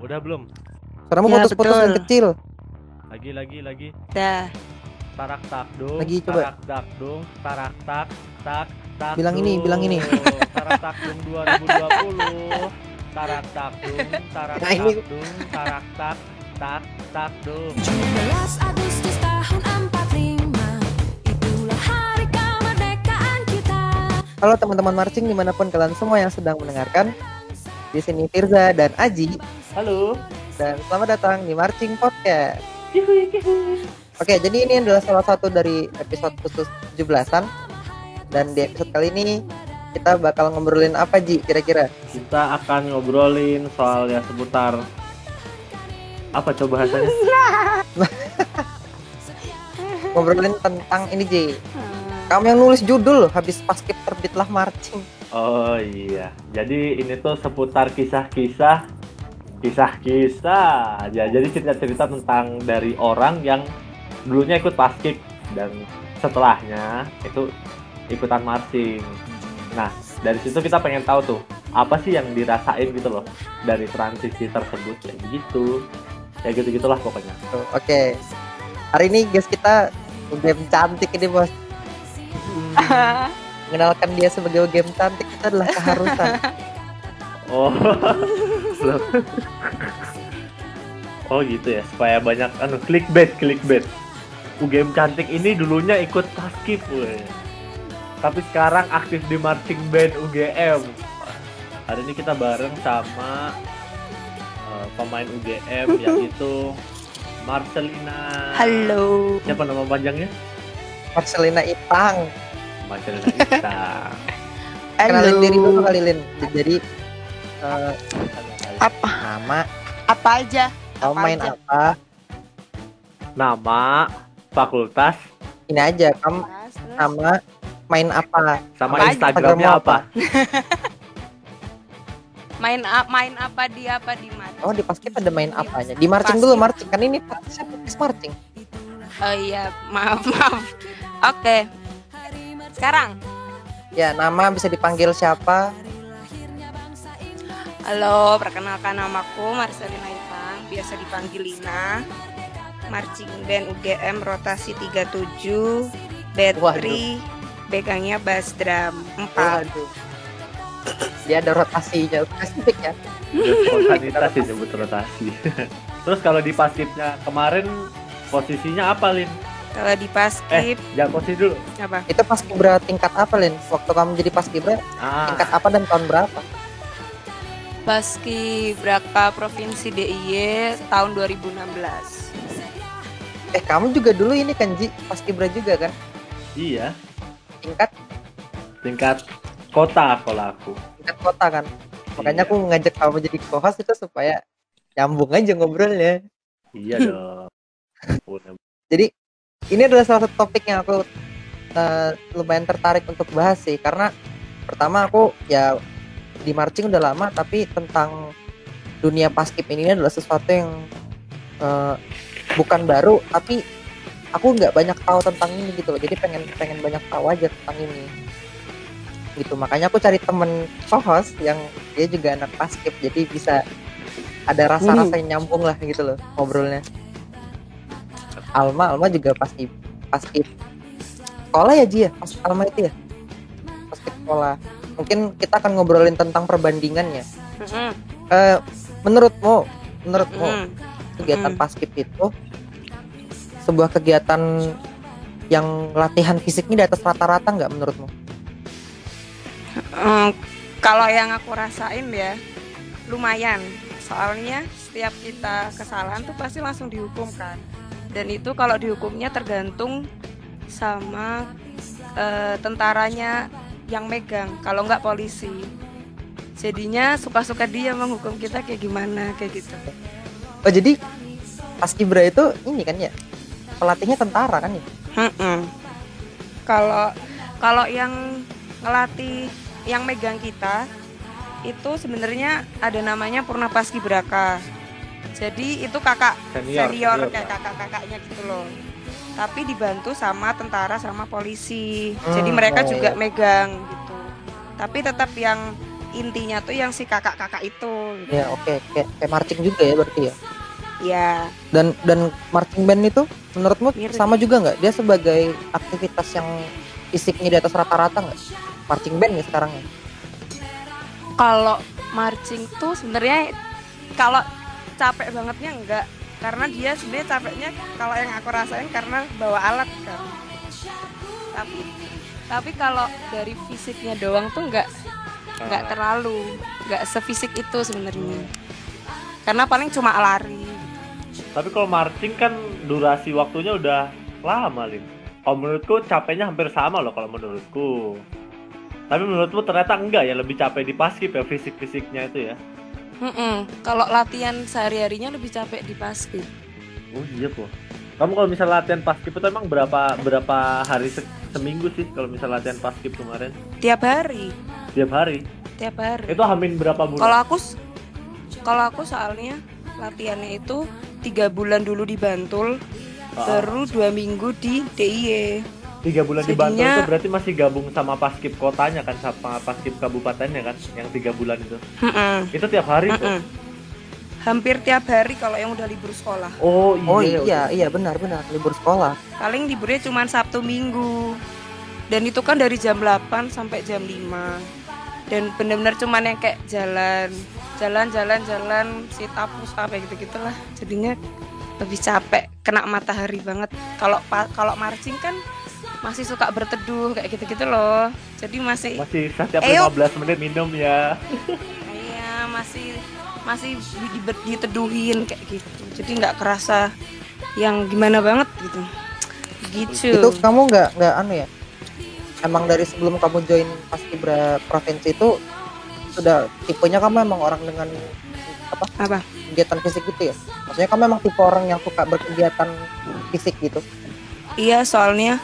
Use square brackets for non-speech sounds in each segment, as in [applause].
Udah belum? Suaramu Ya, putus-putus dan betul. kecil. Lagi lagi lagi. Dah. Tarak tak dong. Lagi, coba. Tarak tak dong. Tarak tak tak tak. Bilang ini, bilang ini. Tarak tak dong 2020. Tarak tak dong. Tarak Nah, tak ini. dong. Tarak tak tak tak dong. 17 Agustus tahun 45 Itulah hari kemerdekaan kita Halo teman-teman marching di mana pun kalian semua yang sedang mendengarkan. Di sini Tirza dan Aji Halo. dan selamat datang di Marching Podcast. Oke, jadi ini adalah salah satu dari episode khusus 17-an. Dan di episode kali ini kita bakal ngobrolin apa Ji kira-kira? Kita akan ngobrolin soal ya seputar apa coba bahasanya? [laughs] Ngobrolin tentang ini Ji. Kamu yang nulis judul habis paskib terbitlah marching. Oh iya, jadi ini tuh seputar kisah-kisah, kisah-kisah. Ya, jadi cerita-cerita tentang dari orang yang dulunya ikut paskib dan setelahnya itu ikutan marching. Nah, dari situ kita pengen tahu tuh apa sih yang dirasain gitu loh dari transisi tersebut ya gitu. Ya gitu gitulah pokoknya. Oke. Hari ini guys kita game cantik ini bos. [laughs] Mengenalkan dia sebagai game cantik itu adalah keharusan. Oh. [laughs] Loh. oh gitu ya, supaya banyak anu clickbait, clickbait. UGM cantik ini dulunya ikut paskib, weh. Tapi sekarang aktif di marching band UGM. Hari ini kita bareng sama eh, pemain UGM [laughs] yaitu Marcelina. Halo. Siapa nama panjangnya? Marcelina Ipang. Marcelina Ita. [laughs] Kenalin diri dulu kali Lin. Jadi eh, Apa? nama, Apa aja? kamu Apa main aja? apa? Nama, fakultas, Ini aja, kamu terus. nama main apa? sama Apa? Instagramnya apa? [laughs] Main a- main apa di apa di mana? Oh di paskib ada main apanya? Di marching dulu marching kan ini podcast marching. Oh iya, maaf maaf. Oke. Sekarang, Ya nama bisa dipanggil siapa? Halo, perkenalkan namaku Marcelina Ipang, biasa dipanggil Lina. Marching Band UGM rotasi 37, battery, pegangnya bass drum 4. Waduh. Dia ada rotasinya spesifik ya. spontanitas sih nyebut rotasi. [laughs] Terus kalau di paskibnya kemarin posisinya apa Lin? Kalau di paskib Jangan posisi dulu. apa? Itu paskibra tingkat apa Lin? Waktu kamu jadi paskibra Ah, tingkat apa dan tahun berapa? Paskibraka Provinsi DIY tahun 2016. Eh kamu juga dulu ini kan Ji paskibra juga kan? iya, Tingkat tingkat kota kalau aku. tingkat kota kan? Makanya Iya. aku ngajak kamu jadi co-host itu supaya nyambung aja ngobrolnya. Iya [laughs] dong. Jadi ini adalah salah satu topik yang aku eh, lumayan tertarik untuk bahas sih karena pertama aku ya di marching udah lama tapi tentang dunia paskib ini adalah sesuatu yang eh, bukan baru tapi aku nggak banyak tahu tentang ini gitu loh. Jadi pengen pengen banyak tahu aja tentang ini. Gitu makanya aku cari temen co-host yang dia juga anak paskib jadi bisa ada rasa-rasa yang nyambung lah gitu loh ngobrolnya. Alma Alma juga pasti paskib sekolah ya Ji ya? Alma itu ya? Paskib sekolah mungkin kita akan ngobrolin tentang perbandingannya Mm-mm, eh menurutmu menurutmu mm. kegiatan Mm. paskib itu sebuah kegiatan yang latihan fisiknya di atas rata-rata nggak menurutmu? Mm, kalau yang aku rasain ya lumayan. Soalnya setiap kita kesalahan tuh pasti langsung dihukum kan. Dan itu kalau dihukumnya tergantung sama eh, tentaranya yang megang. Kalau nggak polisi. Jadinya suka-suka dia menghukum kita kayak gimana kayak gitu. Oh jadi paskibra itu ini kan ya pelatihnya tentara kan ya? Kalau kalau yang ngelatih yang megang kita itu sebenarnya ada namanya Purna Paskibraka. Jadi itu kakak Senior, senior, senior, kayak Kak. kakak-kakaknya gitu loh. Tapi dibantu sama tentara sama polisi. Hmm, Jadi mereka oh, juga megang gitu. Tapi tetap yang intinya tuh yang si kakak-kakak itu Ya oke kayak, kayak marching juga ya berarti ya. ya Dan dan marching band itu menurutmu Mirip. sama juga nggak? Dia sebagai aktivitas yang fisiknya di atas rata-rata nggak? Marching band ya sekarang ya. kalau marching tuh sebenarnya kalau capek bangetnya enggak karena dia sebenarnya capeknya kalau yang aku rasain karena bawa alat kan tapi tapi kalau dari fisiknya doang tuh enggak enggak Ah. terlalu enggak sefisik itu sebenarnya karena paling cuma lari Tapi kalau marching kan durasi waktunya udah lama, Lin. Kalau menurutku capeknya hampir sama loh kalau menurutku. Tapi menurutmu ternyata enggak ya, lebih capek di paskib ya fisik-fisiknya itu ya. Mm-mm. kalau latihan sehari-harinya lebih capek di basket Oh iya po. Kamu kalau misal latihan paskib itu emang berapa berapa hari se- seminggu sih kalau misal latihan paskib kemarin? tiap hari Tiap hari. tiap hari Itu hamin berapa bulan? Kalau aku kalau aku soalnya latihannya itu tiga bulan dulu di Bantul, Ah, baru dua minggu di DIY. Tiga bulan di Bantul jadinya- itu berarti masih gabung sama paskib kotanya kan sama paskib kabupatennya kan yang tiga bulan itu. Mm-mm, Itu tiap hari tuh. mm-mm. Hampir tiap hari kalau yang udah libur sekolah. Oh iya. Oh iya iya benar benar libur sekolah. Paling liburnya cuma Sabtu Minggu. Dan itu kan dari jam 8 sampai jam 5. Dan bener-bener cuman yang kayak jalan, jalan, jalan, jalan, sit up, push up, kayak gitu-gitulah. Jadinya lebih capek, kena matahari banget. Kalau kalau marching kan masih suka berteduh kayak gitu-gitu loh. Jadi masih Masih setiap Ayo. 15 menit minum ya. [laughs] iya masih masih di- di- diteduhin kayak gitu. Jadi nggak kerasa yang gimana banget gitu. Gitu. Itu kamu nggak nggak anu ya? Emang dari sebelum kamu join paskibra provinsi itu sudah tipenya kamu emang orang dengan apa? Apa? Kegiatan fisik gitu ya? Maksudnya kamu emang tipe orang yang suka berkegiatan fisik gitu? Iya, soalnya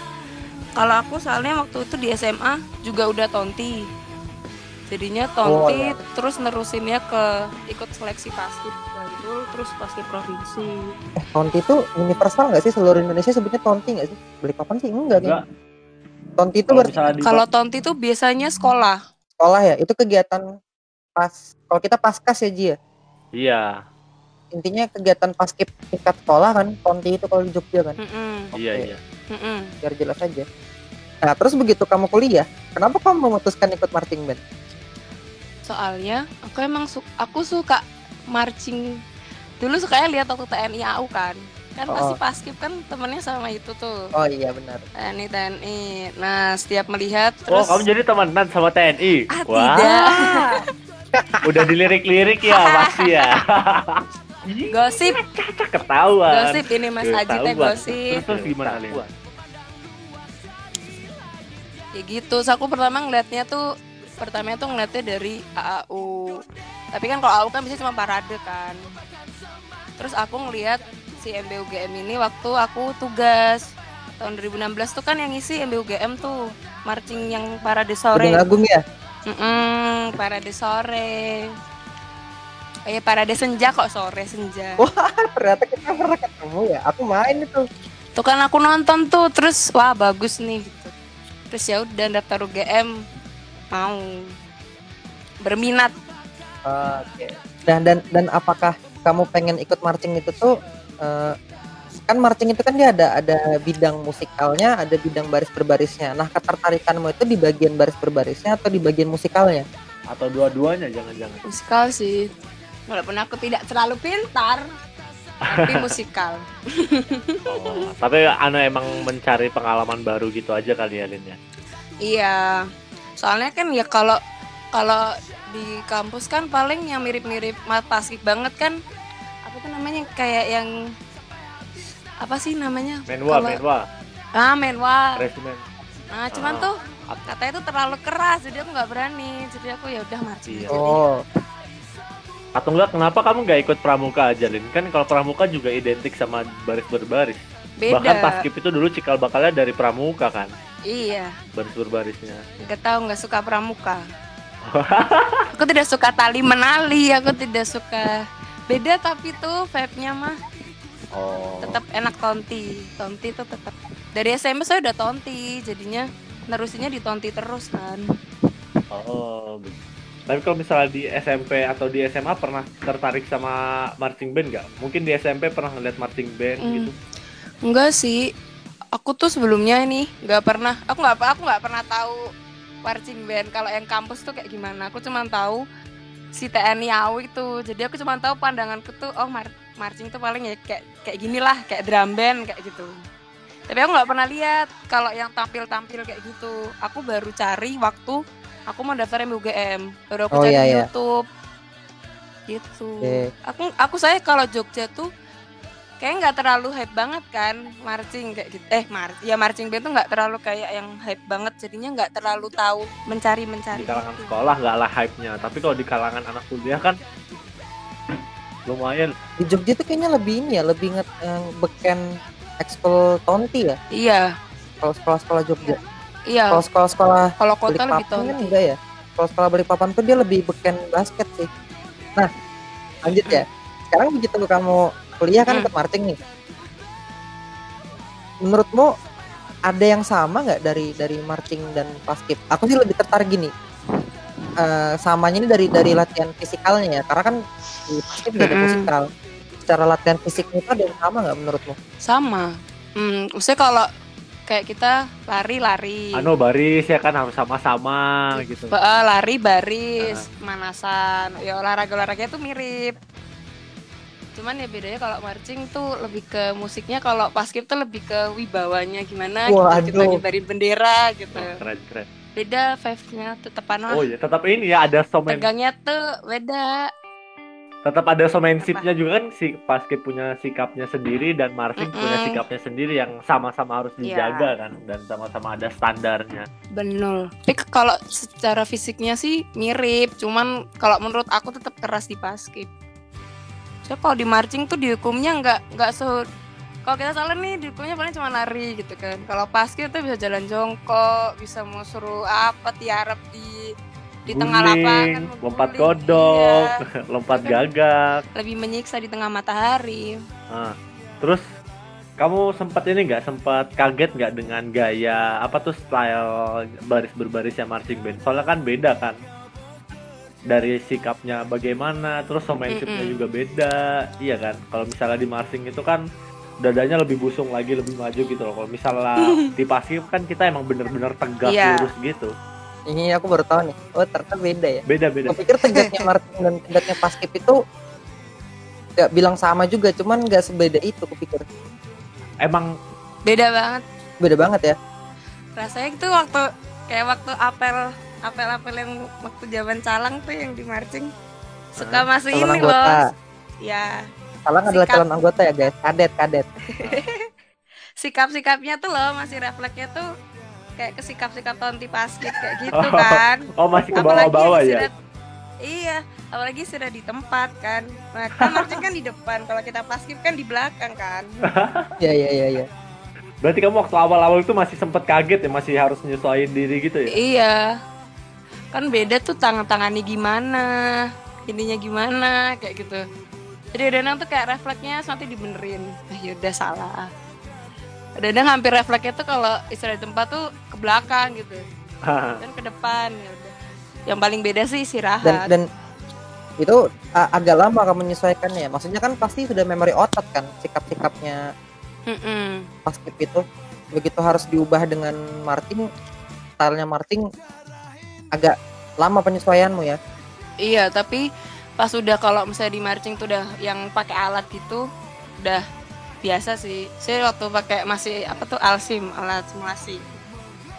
kalau aku soalnya waktu itu di SMA juga udah tonti. Jadinya Oh, tonti iya. terus nerusinnya ke ikut seleksi basket Bandul terus basket provinsi. Eh, Tonti itu universal nggak sih seluruh Indonesia sebutnya Tonti nggak sih? Beli papan sih enggak Enggak. kan? Tonti itu Kalau berarti Kalau tonti tuh biasanya sekolah. sekolah ya? Itu kegiatan pas kalau kita paskas ya Ji ya? Iya. Intinya kegiatan paskib tingkat sekolah kan Tonti itu kalau di Jogja kan? Mm-mm, Iya Oke. iya. mm-mm. biar jelas aja. Nah, terus begitu kamu kuliah, kenapa kamu memutuskan ikut marching band? Soalnya aku emang su- aku suka marching. Dulu sukanya lihat waktu TNI AU kan. Kan pasti Oh. paskib kan temennya sama itu tuh. Oh iya benar. TNI TNI. Nah, setiap melihat Oh, terus kamu jadi temenan sama TNI? Ah, Wah, tidak. udah dilirik-lirik ya pasti ya. [laughs] Gosip, ketahuan. gosip ini Mas Haji teh gosip. Terus, terus gimana Lin? Ya gitu. So, aku pertama ngeliatnya tuh pertama tuh ngeliatnya dari AAU. Tapi kan kalau AAU kan bisa cuma parade kan. Terus aku ngeliat si MBUGM ini waktu aku tugas tahun 2016 tuh kan yang ngisi MBUGM tuh marching yang parade sore. Gunung Agung ya? Mm-mm, parade sore. Oh ya parade senja kok sore senja. Wah, ternyata kita pernah ketemu ya. Aku main itu. Tuh kan aku nonton tuh terus wah bagus nih gitu. Terus ya udah daftar UGM mau berminat. Oke. Dan dan dan apakah kamu pengen ikut marching itu tuh eh, kan marching itu kan dia ada ada bidang musikalnya, ada bidang baris berbarisnya. Nah, ketertarikanmu itu di bagian baris berbarisnya atau di bagian musikalnya? Atau dua-duanya jangan-jangan. Musikal sih. Walaupun aku tidak terlalu pintar, tapi [laughs] musikal. Oh, tapi anu emang mencari pengalaman baru gitu aja kali ya Lin ya. Iya. Soalnya kan ya kalau kalau di kampus kan paling yang mirip-mirip paskib banget kan apa tuh namanya kayak yang apa sih namanya? Menwa, Kalau- menwa, Ah, menwa. resimen. Nah, cuman Ah. tuh katanya itu terlalu keras jadi aku nggak berani. Jadi aku ya udah marching Iya. deh. Atau enggak kenapa kamu nggak ikut pramuka aja Lin? Kan kalau pramuka juga identik sama baris berbaris. Beda. Bahkan paskib itu dulu cikal bakalnya dari pramuka kan, Iya. baris berbarisnya. Nggak tahu nggak suka pramuka. [laughs] aku tidak suka tali menali. Aku tidak suka. Beda tapi tuh vibe-nya mah Oh. tetap enak tonti. Tonti tuh tetap. Dari SMP saya udah tonti, jadinya nerusinnya di tonti terus kan. Oh. begitu. Tapi kalau misalnya di SMP atau di SMA pernah tertarik sama marching band nggak? Mungkin di SMP pernah ngeliat marching band Hmm. gitu. Enggak sih. Aku tuh sebelumnya ini nggak pernah. Aku nggak aku nggak pernah tahu marching band. Kalau yang kampus tuh kayak gimana? Aku cuma tahu si TNI AU itu. Jadi aku cuma tahu pandanganku tuh oh mar- marching tuh paling ya kayak kayak gini lah, kayak drum band kayak gitu. Tapi aku nggak pernah lihat kalau yang tampil-tampil kayak gitu. Aku baru cari waktu aku mau daftar MUGM. Baru aku Oh, cari iya, di iya. YouTube. Gitu. Oke. Aku aku saya kalau Jogja tuh kayak nggak terlalu hype banget kan marching kayak gitu eh mar ya marching band tuh nggak terlalu kayak yang hype banget jadinya nggak terlalu tahu mencari mencari Di kalangan gitu. sekolah nggak lah hype-nya. Tapi kalau di kalangan anak kuliah kan lumayan. Di Jogja tuh kayaknya lebih ini ya, lebih nge eh, beken ekskul tonti ya. iya Kalau sekolah-sekolah Jogja. iya Kalau sekolah-sekolah kalau kota lebih Balikpapan kan tonti enggak ya. Kalau sekolah Balikpapan tuh dia lebih beken basket sih. Nah, lanjut ya. Sekarang begitu kamu kuliah kan Hmm. ikut marching nih. Menurutmu ada yang sama nggak dari dari marching dan paskib? Aku sih lebih tertarik gini. Eh, samanya ini dari dari latihan fisikalnya ya, karena kan di paskib nggak ada musikal. Secara latihan fisiknya itu ada yang sama nggak menurutmu? sama hmm maksudnya kalau kayak kita lari-lari. Anu baris ya kan harus sama-sama gitu. Ba- lari baris pemanasan. Ya olahraga olahraga itu mirip. Cuman ya bedanya kalau marching tuh lebih ke musiknya kalau paskib tuh lebih ke wibawanya gimana gitu kita Waduh. ngibarin bendera gitu. Oh, keren keren. beda vibe-nya tetepan lah Oh iya, tetap ini ya ada somen tegangnya tuh beda tetap ada somenshipnya juga kan si basket punya sikapnya sendiri dan marching punya Mm-mm. sikapnya sendiri yang sama-sama harus Iya. dijaga kan dan sama-sama ada standarnya. bener tapi kalau secara fisiknya sih mirip cuman kalau menurut aku tetap keras di paskib so kalau di marching tuh dihukumnya nggak nggak se kalau kita salah nih dihukumnya paling cuma lari gitu kan kalau paskib tuh bisa jalan jongkok bisa mau suruh apa tiarap di di tengah lapangan lompat godok, iya. [laughs] lompat gagak. lebih menyiksa di tengah matahari Nah, terus kamu sempat ini nggak sempat kaget nggak dengan gaya apa tuh style baris berbarisnya marching band? Soalnya kan beda kan dari sikapnya bagaimana, terus somenshipnya Mm-mm. juga beda, iya kan? Kalau misalnya di marching itu kan dadanya lebih busung lagi, lebih maju gitu loh. Kalau misalnya [laughs] di paskib kan kita emang bener-bener tegak Iya. lurus gitu. Ini aku baru tahu nih. Oh ternyata beda ya. Beda-beda. Aku pikir tegaknya [laughs] marching dan tegaknya paskib itu nggak bilang sama juga, cuman nggak sebeda itu. Kupikir Emang beda banget beda banget ya. rasanya itu waktu kayak waktu apel apel apel yang waktu zaman calang tuh yang di marching suka masuk Calon ini anggota. loh ya Salah adalah Sikap. calon anggota ya guys. Kadet kadet. [laughs] sikap-sikapnya tuh loh masih refleksnya tuh kayak ke sikap-sikap tonti paskib kayak [laughs] gitu Oh, kan oh masih ke Apalagi bawah-bawah ya. sudah- iya apalagi sudah di tempat kan nah kan marching kan di depan kalau kita paskib kan di belakang kan [laughs] Iya iya iya. Ya. Berarti kamu waktu awal-awal itu masih sempet kaget ya, masih harus nyesuaiin diri gitu ya? iya kan beda tuh tangan-tangannya gimana ininya gimana kayak gitu jadi kadang tuh kayak refleksnya nanti dibenerin ah yaudah salah kadang hampir refleksnya tuh kalau istirahat di tempat tuh ke belakang gitu dan ke depan ya yang paling beda sih Dan istirahat dan itu a- agak lama kamu menyesuaikannya. Maksudnya kan pasti sudah memori otot kan sikap-sikapnya Mm-mm. paskib itu. Begitu harus diubah dengan marching, stylenya marching agak lama penyesuaianmu ya. Iya, tapi pas udah kalau misalnya di marching tuh udah yang pakai alat gitu, udah biasa sih. Saya waktu pakai masih apa tuh alsim, alat simulasi.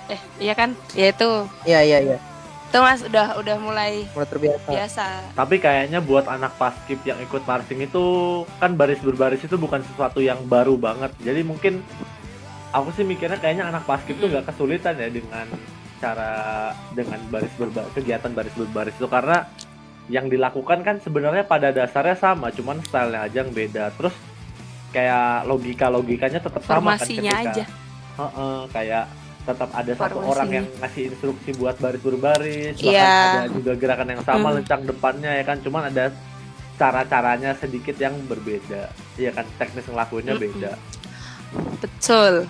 Eh, iya kan? Ya itu. Iya iya iya. Itu Mas udah udah mulai Mulai terbiasa. biasa. Tapi kayaknya buat anak paskib yang ikut marching itu kan baris berbaris itu bukan sesuatu yang baru banget. Jadi mungkin aku sih mikirnya kayaknya anak paskib tuh nggak kesulitan ya dengan cara dengan baris berbaris kegiatan baris berbaris itu karena yang dilakukan kan sebenarnya pada dasarnya sama, cuman stylenya aja yang beda. Terus kayak logika logikanya tetap sama kan ketika aja. Heeh, kayak tetap ada satu Formasinya. orang yang ngasih instruksi buat baris berbaris bahkan Iya. ada juga gerakan yang sama Hmm. lencang depannya ya kan cuman ada cara-caranya sedikit yang berbeda iya kan teknis ngelakuinnya Mm-mm. beda Betul.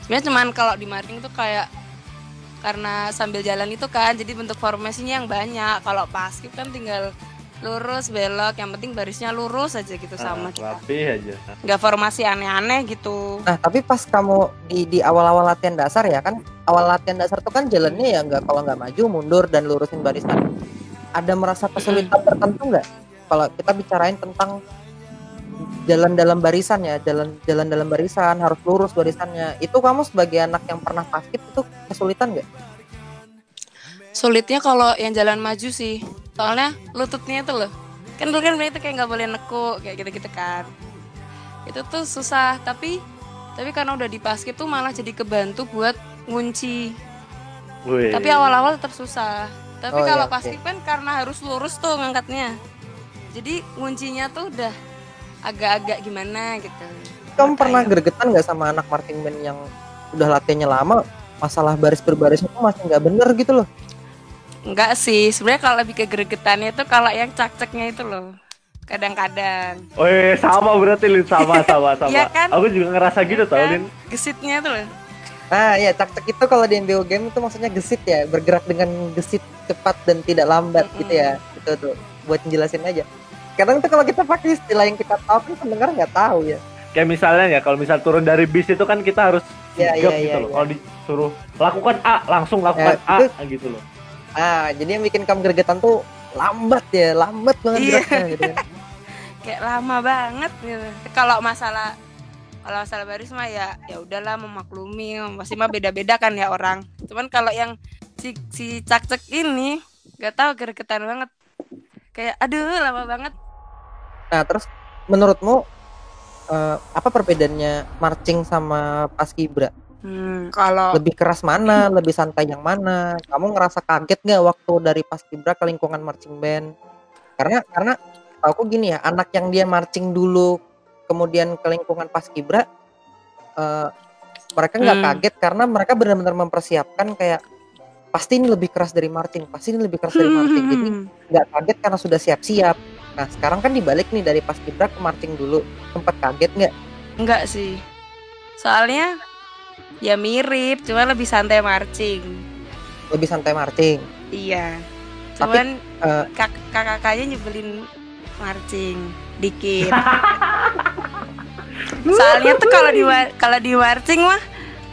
Sebenarnya cuman kalau di marching tuh kayak karena sambil jalan itu kan jadi bentuk formasinya yang banyak kalau paskib kan tinggal lurus belok yang penting barisnya lurus aja gitu sama Ah, kita rapi aja nggak formasi aneh-aneh gitu Nah, tapi pas kamu di di awal-awal latihan dasar ya kan, awal latihan dasar tuh kan jalannya ya nggak kalau nggak maju mundur dan lurusin barisan. Ada merasa kesulitan tertentu nggak? Kalau kita bicarain tentang jalan dalam barisan ya, jalan jalan dalam barisan harus lurus barisannya. Itu kamu sebagai anak yang pernah paskib itu kesulitan nggak? Sulitnya kalau yang jalan maju sih. Soalnya lututnya itu loh. Kan dulu kan itu kayak nggak boleh nekuk kayak gitu gitu kan. Itu tuh susah tapi tapi karena udah di basket tuh malah jadi kebantu buat ngunci. Wih. tapi awal-awal tetap susah. Tapi Oh, kalau iya, basket kan karena harus lurus tuh ngangkatnya. Jadi nguncinya tuh udah agak-agak gimana gitu. Kamu pernah gregetan nggak sama anak marching band yang udah latihannya lama, masalah baris berbaris itu masih nggak bener gitu loh? Enggak sih sebenarnya kalau lebih ke gregetannya itu kalau yang cak-caknya itu loh kadang-kadang Wih, sama berarti Lin sama [laughs] sama sama. Iya kan? Aku juga ngerasa gitu tau Kan? Lin. gesitnya tuh loh Ah iya, cak-cak itu kalau di MBO game itu maksudnya gesit ya, bergerak dengan gesit cepat dan tidak lambat Mm-mm. gitu ya. Itu tuh, buat jelasin aja. Kadang tuh kalau kita pakai istilah yang kita tahu kan pendengar nggak tahu ya. Kayak misalnya ya kalau misal turun dari bis itu kan kita harus Iya, sigap iya, gitu iya, loh. iya. Kalau disuruh lakukan A, langsung lakukan Ya, A itu- gitu loh. Ah, jadi yang bikin kamu gregetan tuh lambat ya, lambat banget Iya. geraknya gitu kan. [laughs] kayak lama banget gitu. Kalau masalah kalau masalah baris mah ya ya udahlah memaklumi, pasti mah beda-beda kan ya orang. Cuman kalau yang si si cak-cak ini nggak tahu gregetan banget. Kayak aduh lama banget. Nah, terus menurutmu eh, apa perbedaannya marching sama paskibra? Hmm, kalau Lebih keras mana, [laughs] lebih santai yang mana? Kamu ngerasa kaget nggak waktu dari paskibra ke lingkungan marching band? Karena karena aku gini ya, anak yang dia marching dulu kemudian ke lingkungan paskibra eh mereka nggak Hmm. kaget karena mereka benar-benar mempersiapkan kayak pasti ini lebih keras dari marching, pasti ini lebih keras dari marching. Jadi nggak kaget karena sudah siap-siap. Nah sekarang kan dibalik nih dari paskibra ke marching dulu, sempat kaget nggak? enggak sih. Soalnya ya mirip, cuma lebih santai marching. Lebih santai marching. Iya. Tapi, Cuman eh, kak kakaknya nyebelin marching dikit. [laughs] Soalnya tuh kalau di kalau di marching mah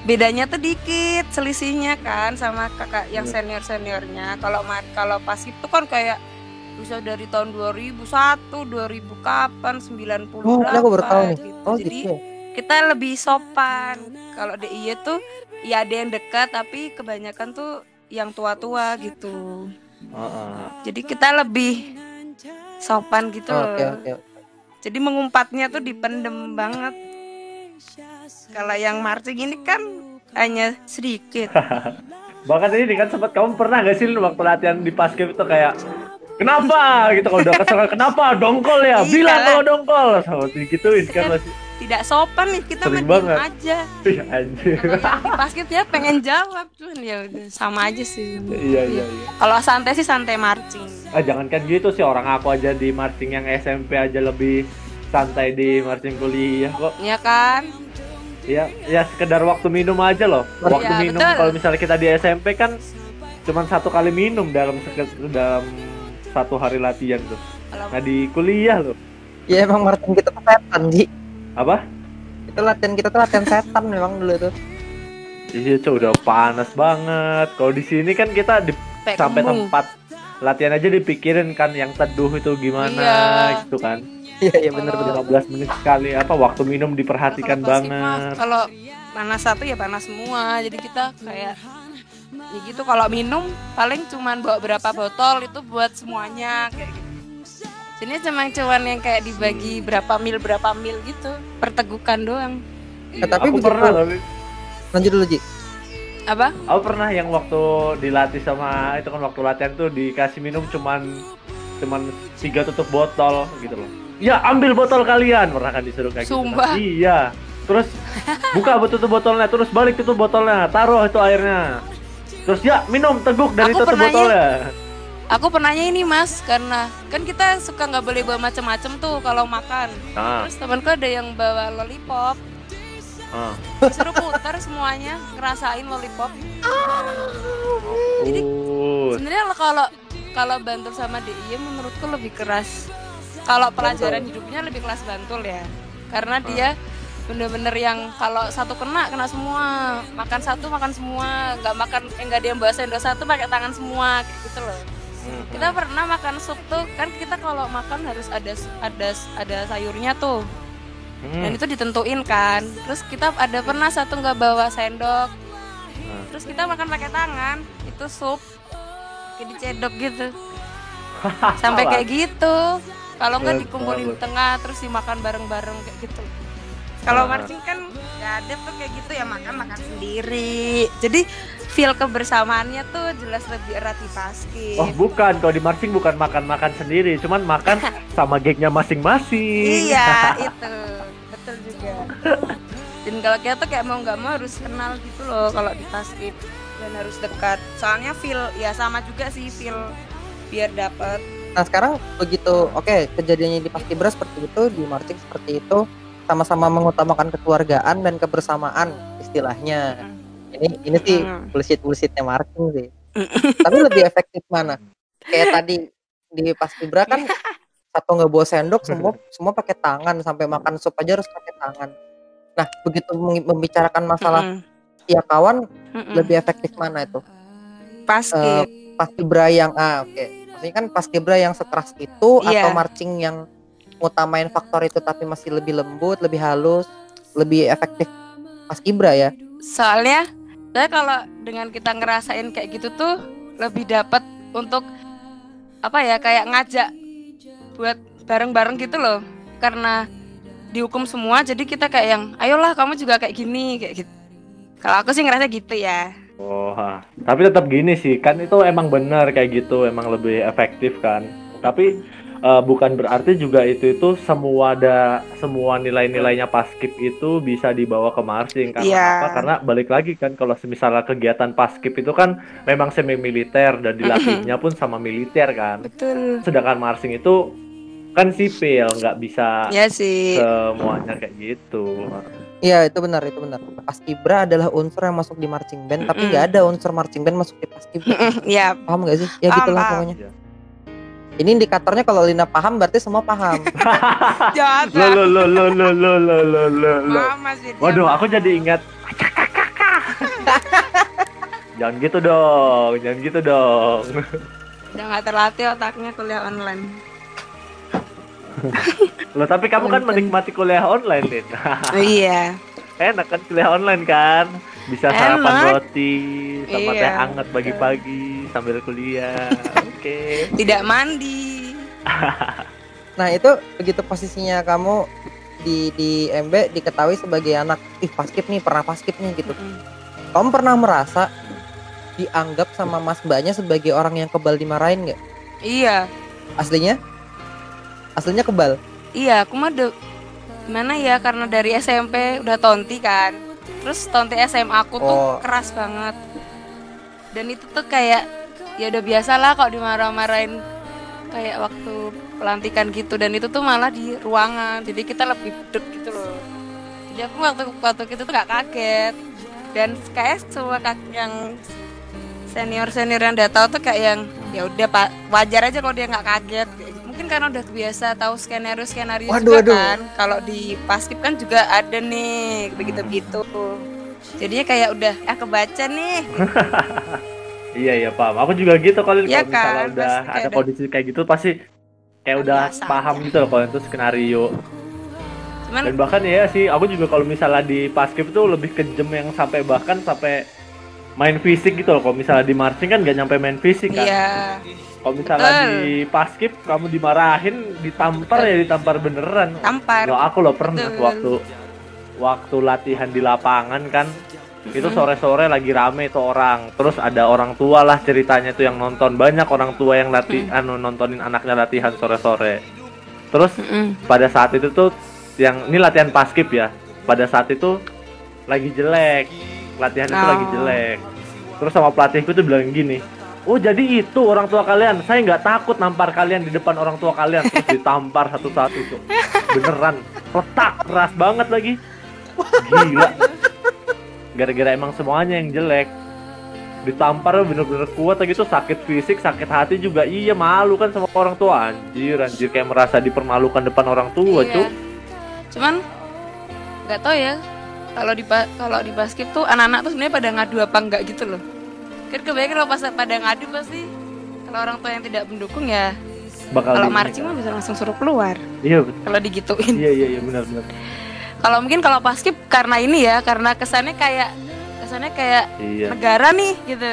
bedanya tuh dikit selisihnya kan sama kakak yang senior seniornya. Kalau kalau pas itu kan kayak bisa dari tahun 2001, 2000 kapan, 98 Oh, aku baru tahu nih. gitu. Oh Jadi gitu. Kita lebih sopan. Kalau DIY tuh ya ada yang dekat tapi kebanyakan tuh yang tua-tua gitu. Heeh. Jadi kita lebih sopan gitu Oh, oke. oke. Jadi mengumpatnya tuh dipendem banget. Kalau yang marching ini kan hanya sedikit. [laughs] Bahkan ini kan sempat kamu pernah gak sih waktu latihan di basket itu kayak Kenapa gitu kalau udah kesel kenapa dongkol ya Iya bilang kalau dongkol sama digituin kan [laughs] masih Tidak sopan nih kita Sering banget. aja. Ih, anjir yang di basket ya pengen jawab cuman ya udah sama aja sih. iya iya iya Kalau santai sih santai marching. ah jangan kan gitu sih orang aku aja di marching yang SMP aja lebih santai di marching kuliah kok Ya kan? ya ya sekedar waktu minum aja loh waktu Iya, minum kalau misalnya kita di SMP kan cuman satu kali minum dalam dalam satu hari latihan tuh nah di kuliah loh Ya emang marching kita tuh setan Ji. Apa Itu latihan kita tuh latihan setan memang dulu tuh. iya cuy udah panas banget kalau di sini kan kita di Sampai sampai kembung. tempat latihan aja dipikirin kan yang teduh itu gimana Iya. gitu kan Iya iya bener bener. 15 menit sekali apa waktu minum diperhatikan mah, banget Kalau panas satu ya panas semua. Jadi kita kayak ya gitu kalau minum paling cuman bawa berapa botol itu buat semuanya kayak gitu. Jadi cuma cuman yang kayak dibagi berapa mil berapa mil gitu, pertegukan doang. Eh, tapi aku pernah loh Lanjut dulu Ji. Apa? aku pernah yang waktu dilatih sama itu kan waktu latihan tuh dikasih minum cuman cuman tiga tutup botol gitu loh ya ambil botol kalian pernah kan disuruh kayak gitu Sumpah. kan? iya terus buka tutup botolnya terus balik tutup botolnya taruh itu airnya terus ya minum teguk dari Aku tutup pernahnya- botolnya Aku pernahnya ini mas, karena kan kita suka nggak boleh bawa macam-macam tuh kalau makan. nah Terus temanku ada yang bawa lollipop, Ah. Putar semuanya, ngerasain lollipop. Jadi Oh, sebenarnya kalau kalau Bantul sama DIY menurutku lebih keras. Kalau pelajaran hidupnya lebih kelas Bantul ya. Karena dia bener-bener yang kalau satu kena kena semua makan satu makan semua nggak makan eh, nggak ada yang bawa sendok satu pakai tangan semua kayak gitu loh Mhm. kita pernah makan sup tuh kan kita kalau makan harus ada ada ada sayurnya tuh. Hmm. dan itu ditentuin kan. Terus kita ada pernah satu nggak bawa sendok. Nah. terus kita makan pakai tangan itu sup. Kayak dicedok gitu. [laughs] Sampai kayak gitu. Kalau nggak dikumpulin di tengah terus dimakan bareng-bareng kayak gitu. Kalau Ah. marching kan nggak ada tuh kayak gitu ya makan makan sendiri. Jadi feel kebersamaannya tuh jelas lebih erat di basket Oh bukan, kalau di marching bukan makan-makan sendiri, cuman makan [laughs] sama gengnya masing-masing. Iya, [laughs] itu betul juga. Dan kalau kita tuh kayak mau nggak mau harus kenal gitu loh kalau di basket dan harus dekat. Soalnya feel ya sama juga sih feel biar dapet. Nah sekarang begitu oke kejadiannya di Paskibra seperti itu di marching seperti itu sama-sama mengutamakan kekeluargaan dan kebersamaan istilahnya. Ini ini sih Mm. bullshit bullshitnya marching sih. [laughs] Tapi lebih efektif mana? Kayak tadi di Paskibra kan satu nggak bawa sendok semua semua pakai tangan sampai makan sup aja harus pakai tangan. Nah begitu membicarakan masalah Mm-mm. ya kawan lebih efektif mana itu? basket. Paskibra yang ah oke. Maksudnya kan Paskibra yang sekeras itu Iya. atau marching yang ngutamain faktor itu tapi masih lebih lembut, lebih halus, lebih efektif Paskibra ya. Soalnya saya kalau dengan kita ngerasain kayak gitu tuh lebih dapat untuk apa ya kayak ngajak buat bareng-bareng gitu loh. Karena dihukum semua jadi kita kayak yang ayolah kamu juga kayak gini kayak gitu. Kalau aku sih ngerasa gitu ya. Oh, ha. tapi tetap gini sih, kan itu emang benar kayak gitu, emang lebih efektif kan. Tapi eh, bukan berarti juga itu itu semua ada semua nilai-nilainya paskib itu bisa dibawa ke marching karena Iya. apa? Karena balik lagi kan kalau misalnya kegiatan paskib itu kan memang semi militer dan dilatihnya pun sama militer kan. Betul. Sedangkan marching itu kan sipil, nggak bisa Ya sih. semuanya kayak gitu. Iya itu benar itu benar. Paskibra adalah unsur yang masuk di marching band tapi Mm-mm. nggak ada unsur marching band masuk di Paskibra. ya, paham gak sih? Ya gitulah pokoknya. Iya. Ini indikatornya kalau Lina paham berarti semua paham. [laughs] jahat. Lo lo lo lo lo lo lo lo lo Waduh, aku jadi ingat. [laughs] jangan gitu dong, jangan gitu dong. udah nggak terlatih otaknya kuliah online. [laughs] Loh, tapi kamu kan menikmati kuliah online, Lin. Oh, iya. Enak kan kuliah online kan? Bisa sarapan Enak. roti sama Iya, teh hangat pagi-pagi sambil kuliah. Oke. Tidak mandi. [laughs] Nah itu begitu posisinya kamu di di MB diketahui sebagai anak ih paskib nih pernah paskib nih gitu. Mm. Kamu pernah merasa dianggap sama Mas Mbaknya sebagai orang yang kebal dimarahin nggak? Iya. Aslinya? Aslinya kebal. Iya, aku mah udah gimana ya karena dari SMP udah tonti kan. Terus tonti SMA aku tuh Oh. keras banget. Dan itu tuh kayak ya udah biasa lah kalau dimarah-marahin kayak waktu pelantikan gitu dan itu tuh malah di ruangan. Jadi kita lebih deg gitu loh. Jadi aku waktu waktu itu tuh gak kaget. Dan kayak semua kak- yang senior senior yang udah tahu tuh kayak yang ya udah pak wajar aja kalau dia nggak kaget mungkin karena udah biasa tahu skenario skenario Waduh, juga waduh. kan kalau di paskib kan juga ada nih begitu begitu jadinya kayak udah ah kebaca nih [laughs] Iya, iya, paham. Aku juga gitu kalau Iya kalau misalnya kan, udah pasti ada ada- kondisi kayak gitu pasti kayak udah paham aja. gitu loh kalau itu skenario. cuman Dan bahkan ya sih, aku juga kalau misalnya di paskib tuh lebih kejem yang sampai bahkan sampai main fisik gitu loh. Kalau misalnya di marching kan nggak nyampe main fisik kan. iya Kalau misalnya Betul. di paskib kamu dimarahin, ditampar ya ditampar beneran. tampar Loh, aku loh pernah Betul. waktu waktu latihan di lapangan kan itu sore-sore lagi rame itu orang. Terus ada orang tua lah ceritanya itu yang nonton. Banyak orang tua yang latih anu nontonin anaknya latihan sore-sore. Terus Mm-mm. pada saat itu tuh yang ini latihan paskib ya. Pada saat itu lagi jelek. Latihan itu Oh. lagi jelek. Terus sama pelatihku tuh bilang gini oh jadi itu orang tua kalian. Saya nggak takut nampar kalian di depan orang tua kalian. Terus ditampar satu-satu tuh. Beneran. Retak keras banget lagi. [laughs] Gila. Gara-gara emang semuanya yang jelek. Ditampar bener-bener kuat gitu sakit fisik, sakit hati juga. Iya malu kan sama orang tua anjir, anjir kayak merasa dipermalukan depan orang tua, Iya. Cuk. Cuman nggak tahu ya kalau di kalau di basket tuh anak-anak tuh sebenarnya pada ngadu apa enggak gitu loh. Kan kebanyakan kalau pas pada ngadu pasti kalau orang tua yang tidak mendukung ya Bakal kalau marching mah bisa langsung suruh keluar Iya, betul. kalau digituin. iya iya iya benar benar. Kalau mungkin kalau paskib karena ini ya karena kesannya kayak kesannya kayak Iya. negara nih gitu.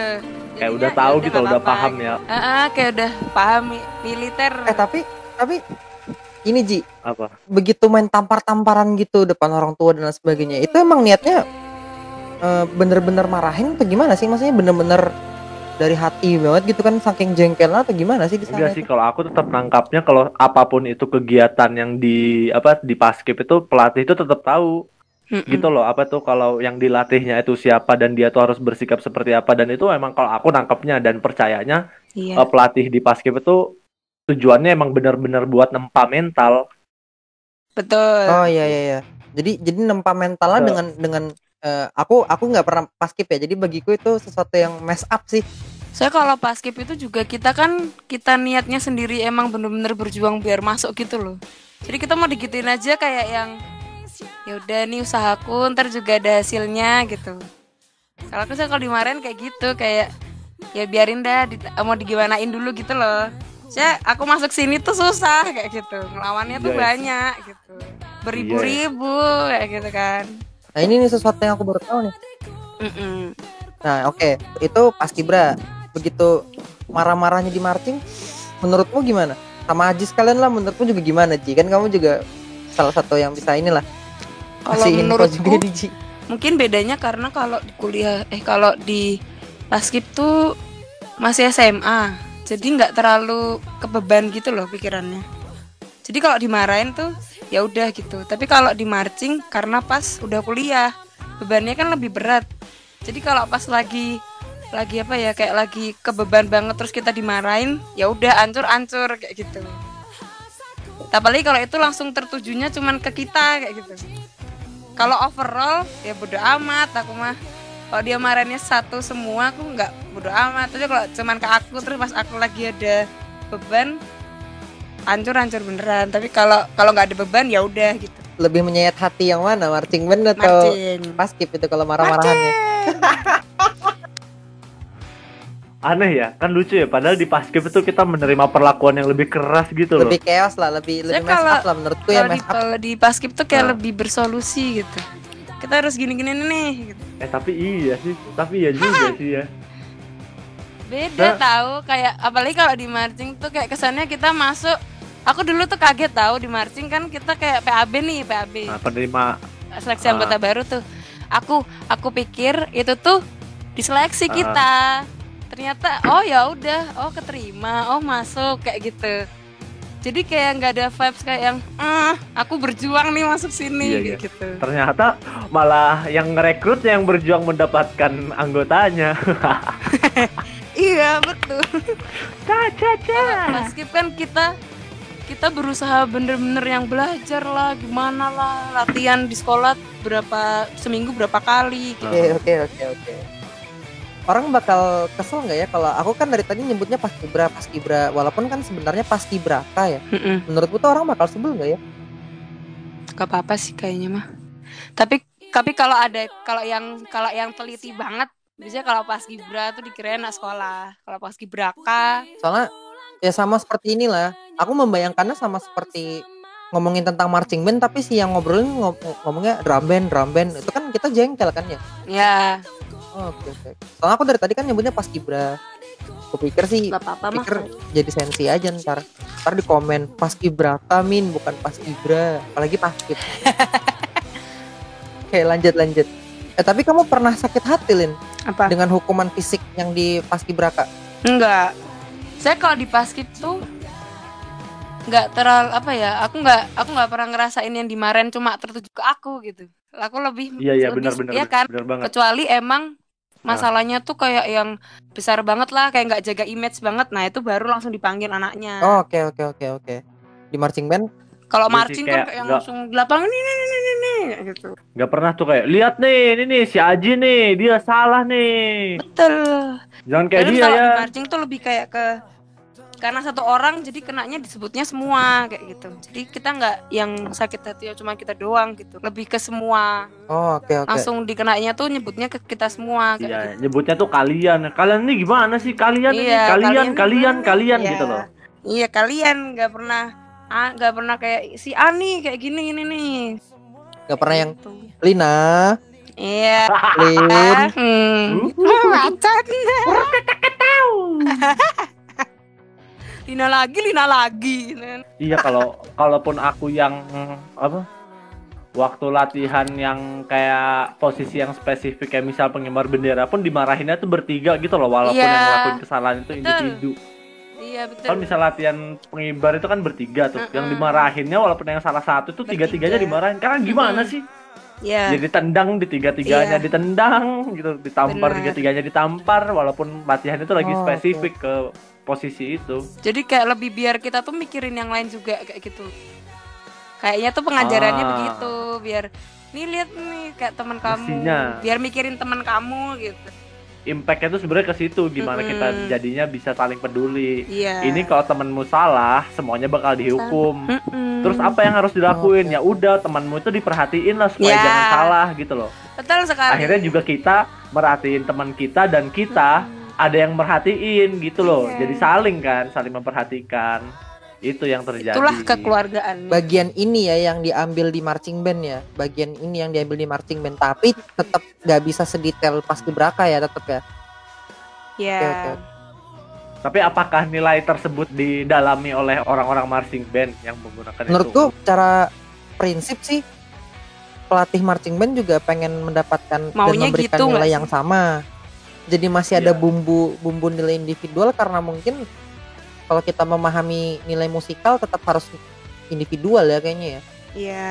Kayak Jadinya udah ya tahu udah gitu, udah paham ya. Heeh, kayak udah paham mi- militer. Eh tapi tapi ini Ji, Apa? begitu main tampar-tamparan gitu depan orang tua dan lain sebagainya. Itu emang niatnya eh, bener-bener marahin atau gimana sih? Maksudnya bener-bener dari hati banget gitu kan saking jengkelnya atau gimana sih di sana? Enggak sih kalau aku tetap nangkapnya kalau apa pun itu kegiatan yang di apa di paskib itu pelatih itu tetap tahu Mm-mm. gitu loh apa tuh kalau yang dilatihnya itu siapa dan dia tuh harus bersikap seperti apa dan itu emang kalau aku nangkapnya dan percayanya Iya. eh, pelatih di paskib itu tujuannya emang benar-benar buat nempa mental Betul. Oh iya iya iya. Jadi jadi nempa mentalnya dengan dengan eh, aku aku nggak pernah paskib ya. Jadi bagiku itu sesuatu yang mess up sih. Saya kalau paskib itu juga kita kan kita niatnya sendiri emang bener-bener berjuang biar masuk gitu loh. Jadi kita mau digituin aja kayak yang ya udah nih usahaku ntar juga ada hasilnya gitu. Kalau aku sih kalau dimarahin kayak gitu kayak ya biarin dah di- mau digimanain dulu gitu loh. Saya aku masuk sini tuh susah kayak gitu. Ngelawannya tuh Iya, iya. banyak gitu. Beribu-ribu kayak gitu kan. Nah ini nih sesuatu yang aku baru tahu nih. Mm-mm. Nah oke itu paskibra. Begitu marah-marahnya di marching, menurutmu gimana? Sama Aji sekalian lah menurutmu juga gimana Ji? Kan kamu juga salah satu yang bisa inilah. Kalau menurutku juga Ji. mungkin bedanya karena kalau di kuliah eh kalau di paskib tuh masih SMA jadi nggak terlalu kebeban gitu loh pikirannya jadi kalau dimarahin tuh ya udah gitu tapi kalau di marching karena pas udah kuliah bebannya kan lebih berat jadi kalau pas lagi lagi apa ya kayak lagi kebeban banget terus kita dimarahin ya udah ancur-ancur kayak gitu. Apalagi kalau itu langsung tertujunya cuman ke kita kayak gitu. Kalau overall ya bodo amat aku mah. Kalau dia marahinnya satu semua aku nggak bodo amat. Tapi kalau cuman ke aku terus pas aku lagi ada beban hancur hancur beneran. Tapi kalau kalau nggak ada beban ya udah gitu. Lebih menyayat hati yang mana? Marching band atau marching. paskib itu kalau marah-marahannya? Aneh ya kan lucu ya padahal di paskib itu kita menerima perlakuan yang lebih keras gitu loh Lebih chaos lah, lebih lebih mess kalau- up lah menurutku ya kalau di mess up. kalau di paskib tuh kayak Nah. lebih bersolusi gitu kita harus gini gini nih gitu. eh tapi iya sih tapi iya juga sih ya beda Nah. tahu kayak apalagi kalau di marching tuh kayak kesannya kita masuk aku dulu tuh kaget tahu di marching kan kita kayak PAB nih PAB nah penerima seleksi anggota baru tuh aku aku pikir itu tuh diseleksi Ah. kita ternyata oh ya udah oh keterima oh masuk kayak gitu jadi kayak nggak ada vibes kayak yang ah aku berjuang nih masuk sini Iya, iya. gitu ternyata malah yang ngerekrut yang berjuang mendapatkan anggotanya [laughs] iya betul ca ca ca Paskib kan kita kita berusaha bener-bener yang belajar lah gimana lah latihan di sekolah berapa seminggu berapa kali gitu. Oke oke oke oke. Orang bakal kesel nggak ya kalau aku kan dari tadi nyebutnya paskibra paskibra walaupun kan sebenarnya paskibraka ya. Mm-mm. Menurutku tuh orang bakal sebel nggak ya? Gak apa-apa sih kayaknya mah. Tapi tapi kalau ada kalau yang kalau yang teliti banget biasanya kalau pas gibra tuh dikirain anak sekolah. Kalau pas gibraka Soalnya ya sama seperti inilah. Aku membayangkannya sama seperti ngomongin tentang marching band tapi si yang ngobrolin ngom- ngomongnya drum band drum band itu kan kita jengkel kan ya. ya Oh, Oke oke. Soalnya aku dari tadi kan nyebutnya paskibra. Aku pikir sih gak apa-apa mah. pikir jadi sensi aja ntar ntar di komen paskibraka min bukan paskibra apalagi paskib [laughs] oke lanjut lanjut eh tapi kamu pernah sakit hati lin Apa? dengan hukuman fisik yang di paskibraka Enggak. Saya kalau di paskib tuh nggak terlalu apa ya aku nggak aku nggak pernah ngerasain yang dimarahin cuma tertuju ke aku gitu aku lebih iya iya lebih- benar benar iya kan benar banget kecuali emang masalahnya tuh kayak yang besar banget lah kayak nggak jaga image banget. Nah itu baru langsung dipanggil anaknya. Oh oke oke oke oke. Di marching band? Kalau Iya marching kan kayak yang nggak- langsung di lapangan nih nih nih nih nih gitu. Nggak pernah tuh kayak lihat nih ini nih si Aji nih dia salah nih. Betul. Jangan kayak Jadi dia kalau ya. di marching tuh lebih kayak ke karena satu orang jadi kenanya disebutnya semua kayak gitu jadi kita nggak yang sakit hati ya cuma kita doang gitu lebih ke semua Oh, oke oke. langsung dikenanya tuh nyebutnya ke kita semua kayak Iya, gitu. nyebutnya tuh kalian. Kalian ini gimana sih? Kalian ini Iya, kalian, kalian kalian, gimana? kalian Iya. gitu loh. iya kalian nggak pernah ah nggak pernah kayak si Ani kayak gini ini nih Gak pernah yang Gitu. Lina, iya Lin. hmm. macan [laughs] Lina lagi Lina lagi Iya kalau kalaupun aku yang apa? Waktu latihan yang kayak posisi yang spesifik kayak misal pengibar bendera pun dimarahinnya tuh bertiga gitu loh walaupun Iya. yang ngelakuin kesalahan itu individu. iya betul Kan misal latihan pengibar itu kan bertiga tuh. Yang Mm-mm. dimarahinnya walaupun yang salah satu tuh tiga-tiganya Bertiga. dimarahin. Karena gimana sih? Iya. Jadi tendang di tiga-tiganya Iya. ditendang gitu, ditampar Benar. tiga-tiganya ditampar walaupun latihan itu lagi Oh, spesifik ke posisi itu. Jadi kayak lebih biar kita tuh mikirin yang lain juga kayak gitu. Kayaknya tuh pengajarannya Ah. begitu, biar nih lihat nih kayak teman kamu, Mestinya. biar mikirin teman kamu gitu. Impactnya tuh sebenarnya ke situ gimana Mm-mm. kita jadinya bisa saling peduli. Iya. Ini kalau temenmu salah, semuanya bakal dihukum. Mm-mm. Terus apa yang harus dilakuin? Ya udah temanmu itu diperhatiin lah supaya Ya. jangan salah gitu loh. Betul sekali. Akhirnya juga kita merhatiin teman kita dan kita ada yang merhatiin gitu loh. Iya. Jadi saling kan, saling memperhatikan. Itu yang terjadi. Itulah kekeluargaan. bagian ini ya yang diambil di marching band ya. Bagian ini yang diambil di marching band. Tapi tetap gak bisa sedetail pas Braka ya tetap ya. Ya. Oke, oke. Tapi apakah nilai tersebut didalami oleh orang-orang marching band yang menggunakan Menurutku itu? cara prinsip sih pelatih marching band juga pengen mendapatkan Maunya dan memberikan gitu nilai yang sama. Jadi masih ada Iya. bumbu bumbu nilai individual karena mungkin kalau kita memahami nilai musikal tetap harus individual ya kayaknya ya. Iya.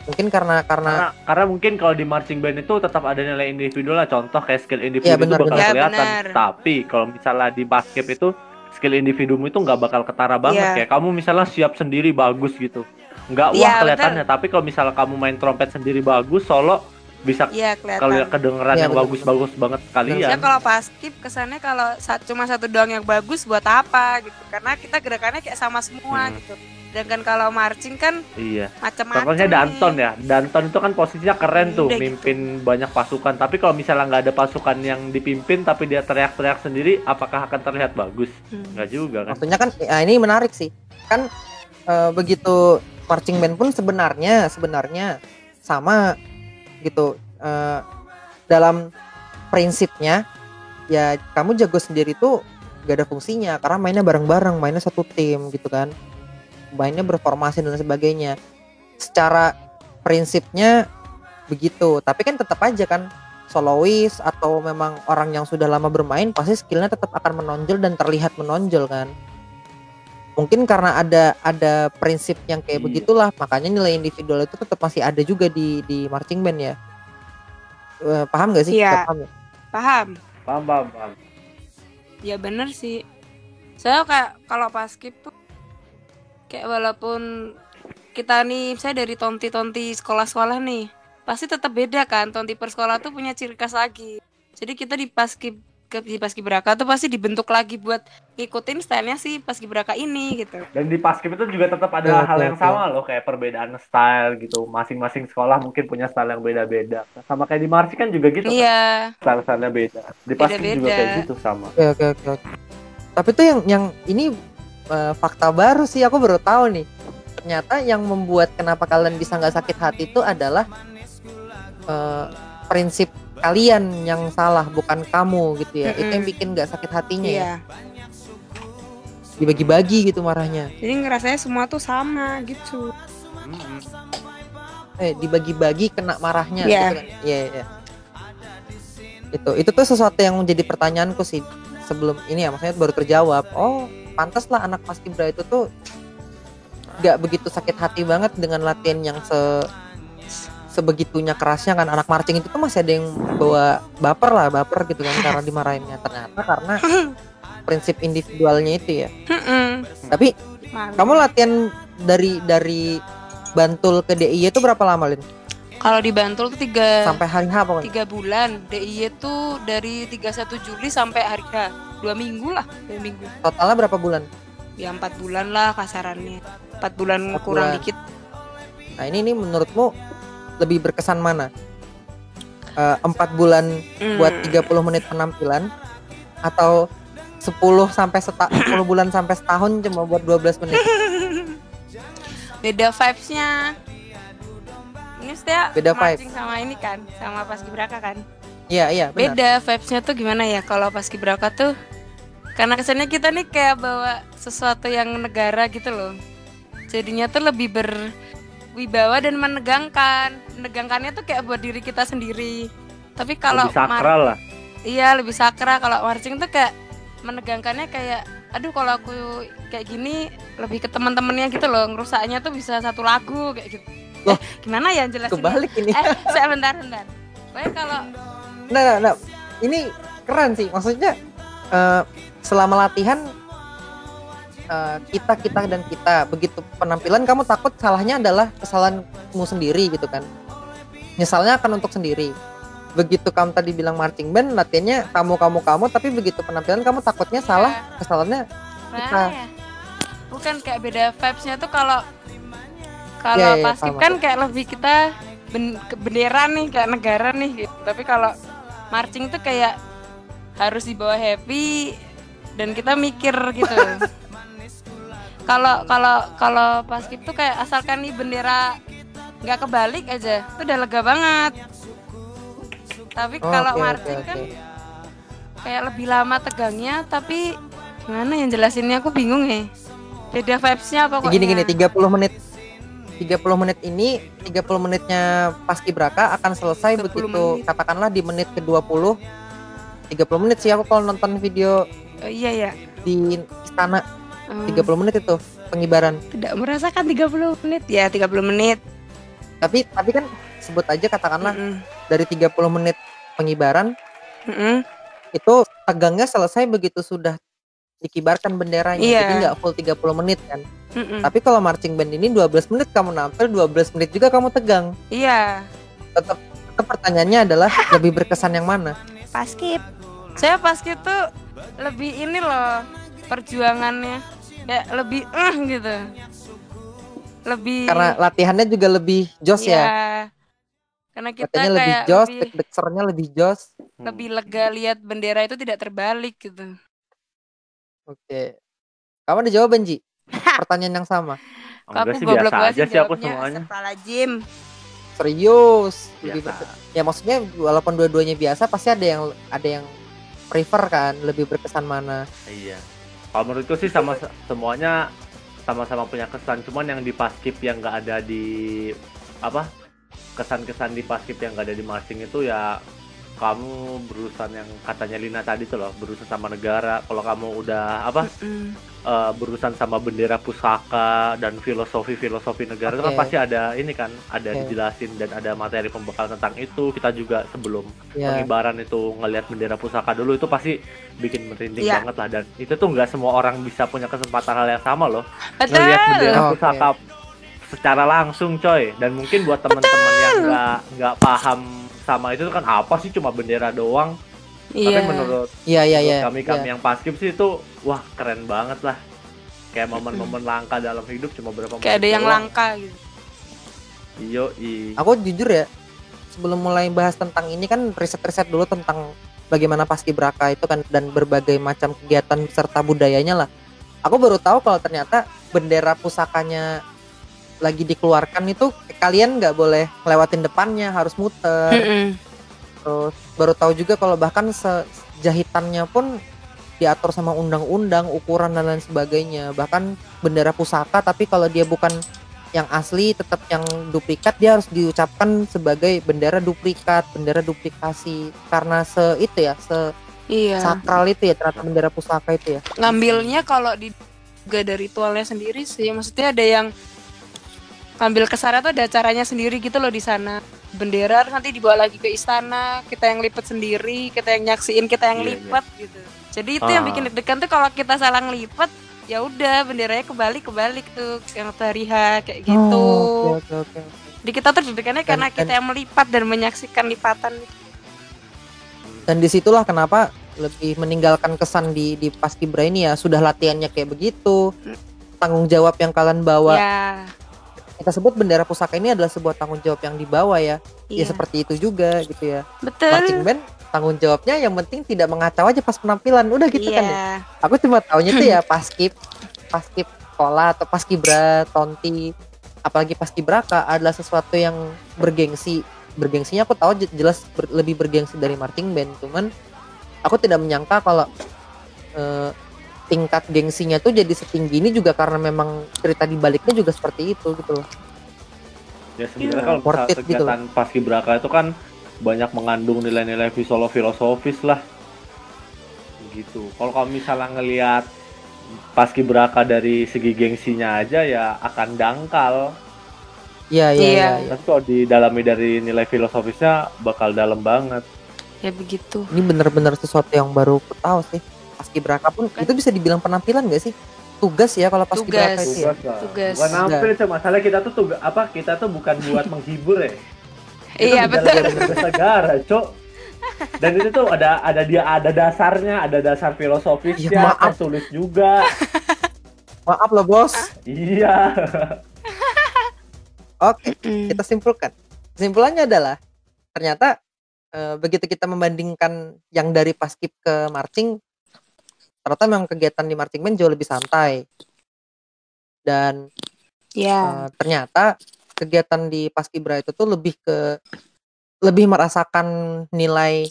Mungkin karena karena Karena, karena mungkin kalau di marching band itu tetap ada nilai individual lah. Contoh kayak skill individu Iya, benar, itu bakal benar. Ya, kelihatan. benar. Tapi kalau misalnya di basket itu skill individumu itu nggak bakal ketara banget Iya. kayak kamu misalnya siap sendiri bagus gitu. Nggak wah Iya, kelihatannya. Tapi kalau misalnya kamu main trompet sendiri bagus, solo bisa Iya kalau kelihatan. kedengeran Iya, yang bagus-bagus banget Ya sekalian. kalau pas skip kesannya kalau cuma satu doang yang bagus buat apa gitu. Karena kita gerakannya kayak sama semua Hmm. gitu. Sedangkan kalau marching kan Iya. macam-macam. Contohnya. Danton ya. Danton itu kan posisinya keren tuh, Udah gitu. mimpin banyak pasukan. Tapi kalau misalnya nggak ada pasukan yang dipimpin, tapi dia teriak-teriak sendiri, apakah akan terlihat bagus? Hmm. Nggak juga kan? maksudnya kan ya ini menarik sih. Kan eh, begitu marching band pun sebenarnya sebenarnya sama gitu. Eh, dalam prinsipnya ya kamu jago sendiri tuh gak ada fungsinya karena mainnya bareng-bareng mainnya satu tim gitu kan. Mainnya berformasi dan sebagainya. Secara prinsipnya begitu tapi kan tetap aja kan solois atau memang orang yang sudah lama bermain pasti skillnya tetap akan menonjol dan terlihat menonjol kan mungkin karena ada ada prinsip yang kayak Iya. begitulah makanya nilai individual itu tetap masih ada juga di di marching band ya Eh, paham gak sih Iya. Paham ya? Paham? Paham, paham, paham. Ya bener sih. Saya kayak kalau pas skip tuh kayak walaupun kita nih saya dari tonti-tonti sekolah-sekolah nih pasti tetap beda kan tonti per sekolah tuh punya ciri khas lagi jadi kita di pas ke di paskibraka tuh pasti dibentuk lagi buat ngikutin stylenya si paskibraka ini gitu Dan di paskib itu juga tetap ada Oke, hal oke, yang oke. sama loh, kayak perbedaan style gitu. Masing-masing sekolah mungkin punya style yang beda-beda. Sama kayak di Marsi kan juga gitu. kan? iya Style-stylenya beda. Di paskib juga kayak gitu sama. Oke oke oke. oke. Tapi tuh yang yang ini eh, fakta baru sih aku baru tahu nih. Ternyata yang membuat kenapa kalian bisa nggak sakit hati itu adalah eh, prinsip kalian yang salah bukan kamu gitu ya. Itu yang bikin nggak sakit hatinya ya. iya Dibagi-bagi gitu marahnya. jadi ngerasanya semua tuh sama gitu Mm-mm. Eh dibagi-bagi kena marahnya Iya. gitu kan. Iya iya. Itu itu tuh sesuatu yang menjadi pertanyaanku sih sebelum ini ya maksudnya baru terjawab. Oh, pantas lah anak paskibra itu tuh nggak begitu sakit hati banget dengan latihan yang se sebegitunya kerasnya kan anak marching itu tuh masih ada yang bawa baper lah baper gitu kan karena dimarahinnya ternyata karena [laughs] prinsip individualnya itu ya tapi kamu latihan dari dari Bantul ke DIY itu berapa lama Lin? Kalau di Bantul tuh tiga sampai hari H pokoknya. tiga bulan. DIY tuh dari 31 Juli sampai hari H. Dua minggu lah, dua minggu. Totalnya berapa bulan? Ya empat bulan lah kasarannya. Empat bulan Empat kurang bulan. dikit. Nah ini ini menurutmu lebih berkesan mana? Eh, Empat bulan Hmm. buat 30 menit penampilan atau 10 sampai seta [coughs] 10 bulan sampai setahun cuma buat 12 menit. [laughs] Beda vibes-nya. Ini setiap Beda vibes. sama ini kan, sama pas Gibraka kan. Iya iya benar. Beda vibes-nya tuh gimana ya kalau pas Gibraka tuh karena kesannya kita nih kayak bawa sesuatu yang negara gitu loh. Jadinya tuh lebih berwibawa dan menegangkan. Menegangkannya tuh kayak buat diri kita sendiri. Tapi kalau Lebih sakral lah. Iya lebih sakral kalau marching tuh kayak menegangkannya kayak aduh kalau aku kayak gini lebih ke teman-temannya gitu loh ngerusaknya tuh bisa satu lagu kayak gitu. Loh, eh, gimana ya jelasin? Kebalik ini. Eh, saya bentar bentar. Pokoknya kalau Nah, nah, nah, ini keren sih. Maksudnya eh, selama latihan eh, kita kita dan kita begitu penampilan kamu takut salahnya adalah kesalahanmu sendiri gitu kan. Nyesalnya akan untuk sendiri. Begitu kamu tadi bilang marching band latihannya kamu kamu kamu tapi begitu penampilan kamu takutnya salah kesalahannya Kita. Nah, bukan kayak beda vibes-nya tuh kalau kalau Iya, iya, pas paham kan kayak lebih kita ben, bendera nih kayak negara nih gitu. Tapi kalau marching tuh kayak harus dibawa happy dan kita mikir gitu. [laughs] Kalau kalau kalau pas tuh kayak asalkan nih bendera nggak kebalik aja, itu udah lega banget. Tapi Oh, kalau oke, marching kan oke. kayak lebih lama tegangnya tapi gimana yang jelasinnya aku bingung ya beda vibesnya pokoknya gini gini 30 menit 30 menit ini 30 menitnya paski braka akan selesai 30 begitu menit. katakanlah di menit ke-20 30 menit sih aku kalau nonton video Oh, iya ya di istana Hmm, 30 menit itu pengibaran. Tidak merasakan 30 menit. Ya 30 menit. Tapi tapi kan sebut aja katakanlah Mm-mm. dari 30 menit pengibaran Mm-mm. itu tegangnya selesai begitu sudah dikibarkan benderanya. Iya. jadi nggak full 30 menit kan. Mm-mm. tapi kalau marching band ini 12 menit kamu nampil 12 menit juga kamu tegang. Iya. Tetap tetap pertanyaannya adalah [laughs] lebih berkesan yang mana? Paskip saya paskip tuh lebih ini loh perjuangannya ya lebih eh gitu. Lebih karena latihannya juga lebih jos ya. Iya. karena kita latihannya lebih kayak jos lebih, deg-degsernya lebih jos. lebih lega lihat bendera itu tidak terbalik gitu. Oke. Kamu ada jawaban Ji pertanyaan yang sama. Enggak sih goblok banget aja sih aku semuanya. Astagfirullahaladzim. serius? Lebih Biasa. ya maksudnya walaupun dua-duanya biasa pasti ada yang ada yang prefer kan? Lebih berkesan mana? Iya. Kalau menurutku sih sama semuanya sama-sama punya kesan, cuman yang di paskip yang nggak ada di apa kesan-kesan di paskip yang nggak ada di marching itu ya kamu berurusan yang katanya Lina tadi tuh loh berurusan sama negara. Kalau kamu udah apa Mm. eh, berurusan sama bendera pusaka dan filosofi-filosofi negara itu kan pasti ada ini kan ada Oke. dijelasin dan ada materi pembekalan tentang itu. Kita juga sebelum ya pengibaran itu ngelihat bendera pusaka dulu itu pasti bikin merinding Iya. banget lah dan itu tuh nggak semua orang bisa punya kesempatan hal yang sama loh Betul. ngelihat bendera Oke. pusaka secara langsung coy dan mungkin buat teman-teman yang nggak nggak paham sama itu kan apa sih cuma bendera doang Iya. tapi menurut iya iya iya kami kami iya. yang paskib sih itu wah keren banget lah kayak momen-momen langka dalam hidup cuma berapa Kayak ada yang doang. langka gitu. iyo i aku jujur ya sebelum mulai bahas tentang ini kan riset-riset dulu tentang bagaimana paskibraka itu kan dan berbagai macam kegiatan serta budayanya lah aku baru tahu kalau ternyata bendera pusakanya lagi dikeluarkan itu kalian nggak boleh ngelewatin depannya harus muter Mm-mm. terus baru tahu juga kalau bahkan se- jahitannya pun diatur sama undang-undang ukuran dan lain sebagainya bahkan bendera pusaka tapi kalau dia bukan yang asli tetap yang duplikat dia harus diucapkan sebagai bendera duplikat bendera duplikasi karena se itu ya se Iya. sakral itu ya ternyata bendera pusaka itu ya Ngambilnya kalau di juga ada ritualnya sendiri sih. Maksudnya ada yang ngambil ke sana tuh ada caranya sendiri gitu loh di sana. Bendera nanti dibawa lagi ke istana, kita yang lipet sendiri, kita yang nyaksiin, kita yang Iya, iya. lipet gitu. Jadi itu yang Ah. bikin deg-degan tuh kalau kita salah ngelipet, ya udah benderanya kebalik kebalik tuh yang H kayak gitu. Oh, oke oke oke oke. Di kita tuh deg-degannya karena Dan- kita yang melipat dan menyaksikan lipatan. dan di situlah kenapa lebih meninggalkan kesan di di paskibra ini ya sudah latihannya kayak begitu tanggung jawab yang kalian bawa Ya, kita sebut bendera pusaka ini adalah sebuah tanggung jawab yang dibawa ya. Ya iya. seperti itu juga gitu ya. Betul. marching band tanggung jawabnya yang penting tidak mengacau aja pas penampilan. Udah gitu Iya. kan ya? Aku cuma taunya tuh ya [laughs] paskib paskip sekolah atau paskibra tonti. Apalagi paskibraka adalah sesuatu yang bergengsi. Bergengsinya aku tahu je- jelas ber- lebih bergengsi dari marching band. Cuman aku tidak menyangka kalau eh, tingkat gengsinya tuh jadi setinggi ini juga karena memang cerita di baliknya juga seperti itu gitu loh Ya sebenarnya kalau Worth it gitu kegiatan paskibraka itu kan banyak mengandung nilai-nilai visual filosofis lah. Gitu. Kalau kamu misalnya ngelihat paskibraka dari segi gengsinya aja ya akan dangkal. iya iya Iya. iya iya. Tapi kalau didalami dari nilai filosofisnya bakal dalam banget. Ya begitu. ini bener-bener sesuatu yang baru aku tahu sih paskibraka pun Kan- itu bisa dibilang penampilan gak sih tugas ya kalau paskibraka Tugas. itu ya Tugas lah. Tugas. Bukan nampil cuma masalah kita tuh tugas apa kita tuh bukan buat [laughs] menghibur ya. Kita Iya betul. negara, Cok. Dan itu tuh ada ada dia ada dasarnya, ada dasar filosofisnya, Ya, maaf. tertulis juga. [laughs] maaf loh bos iya. [laughs] oke kita simpulkan kesimpulannya adalah ternyata eh, begitu kita membandingkan yang dari paskib ke marching ternyata memang kegiatan di marching band jauh lebih santai dan Ya. eh, ternyata kegiatan di paskibra itu tuh lebih ke lebih merasakan nilai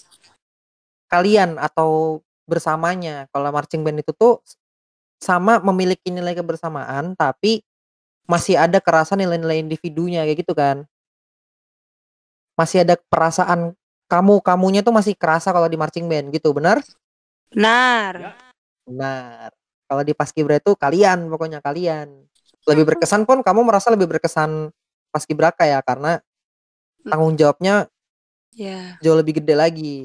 kalian atau bersamanya kalau marching band itu tuh sama memiliki nilai kebersamaan tapi masih ada kerasa nilai-nilai individunya kayak gitu kan masih ada perasaan kamu kamunya tuh masih kerasa kalau di marching band gitu benar Benar. Ya. Benar. Kalau di paskibra itu kalian pokoknya kalian. Lebih berkesan pun kamu merasa lebih berkesan paskibraka ya karena tanggung jawabnya Ya. jauh lebih gede lagi.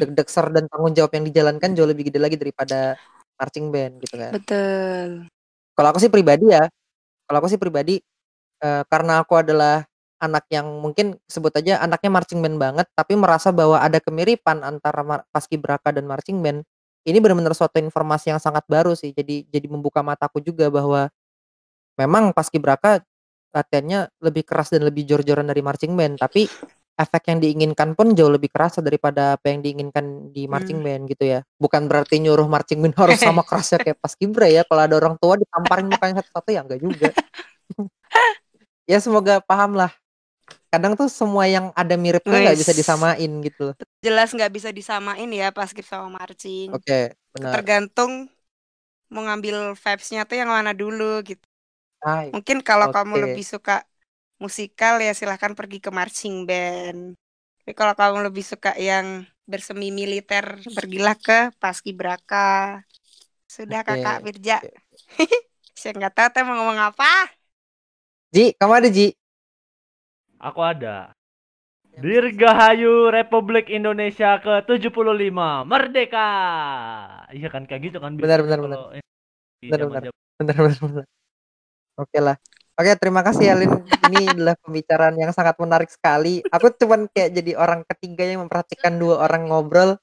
Deg-deg ser dan tanggung jawab yang dijalankan jauh lebih gede lagi daripada marching band gitu kan. Betul. kalau aku sih pribadi ya kalau aku sih pribadi eh, karena aku adalah anak yang mungkin sebut aja anaknya marching band banget tapi merasa bahwa ada kemiripan antara paskibraka dan marching band ini benar-benar suatu informasi yang sangat baru sih jadi jadi membuka mataku juga bahwa memang paskibraka latihannya lebih keras dan lebih jor-joran dari marching band tapi efek yang diinginkan pun jauh lebih kerasa daripada apa yang diinginkan di marching band gitu ya. Bukan berarti nyuruh marching band harus sama [laughs] kerasnya kayak paskibra ya kalau ada orang tua ditamparin mukanya satu-satu ya enggak juga. [laughs] Ya semoga paham lah kadang tuh semua yang ada miripnya nggak bisa disamain gitu. Jelas nggak bisa disamain ya paskib sama marching. oke benar Tergantung mau ngambil vibes-nya tuh yang mana dulu gitu. Mungkin kalau kamu Oke. lebih suka musikal ya silahkan pergi ke marching band. Tapi kalau kamu lebih suka yang bersemi militer, pergilah ke paskibraka. Sudah Oke, kakak Birja. oke. [laughs] Saya nggak tahu teh mau ngomong apa. Ji kamu ada Ji Aku ada. Dirgahayu Republik Indonesia ke-75 Merdeka. Iya kan kayak gitu kan Benar, benar, di Benar, zaman-zaman- benar benar benar. Oke lah. Oke terima kasih Alin. Ini adalah pembicaraan yang sangat menarik sekali. Aku cuman kayak jadi orang ketiga yang memperhatikan dua orang ngobrol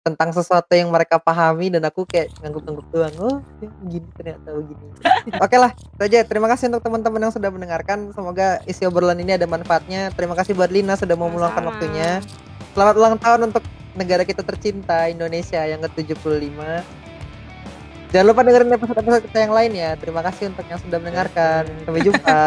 tentang sesuatu yang mereka pahami dan aku kayak ngangguk-ngangguk doang. Oh ya, gini ternyata begini. [laughs] Oke lah itu aja. Terima kasih untuk teman-teman yang sudah mendengarkan. Semoga isi obrolan ini ada manfaatnya. Terima kasih buat Lina sudah mau meluangkan waktunya. Selamat ulang tahun untuk negara kita tercinta Indonesia yang ke-75. Jangan lupa dengerin episode-episode kita yang lain ya. Terima kasih untuk yang sudah mendengarkan. Sampai jumpa.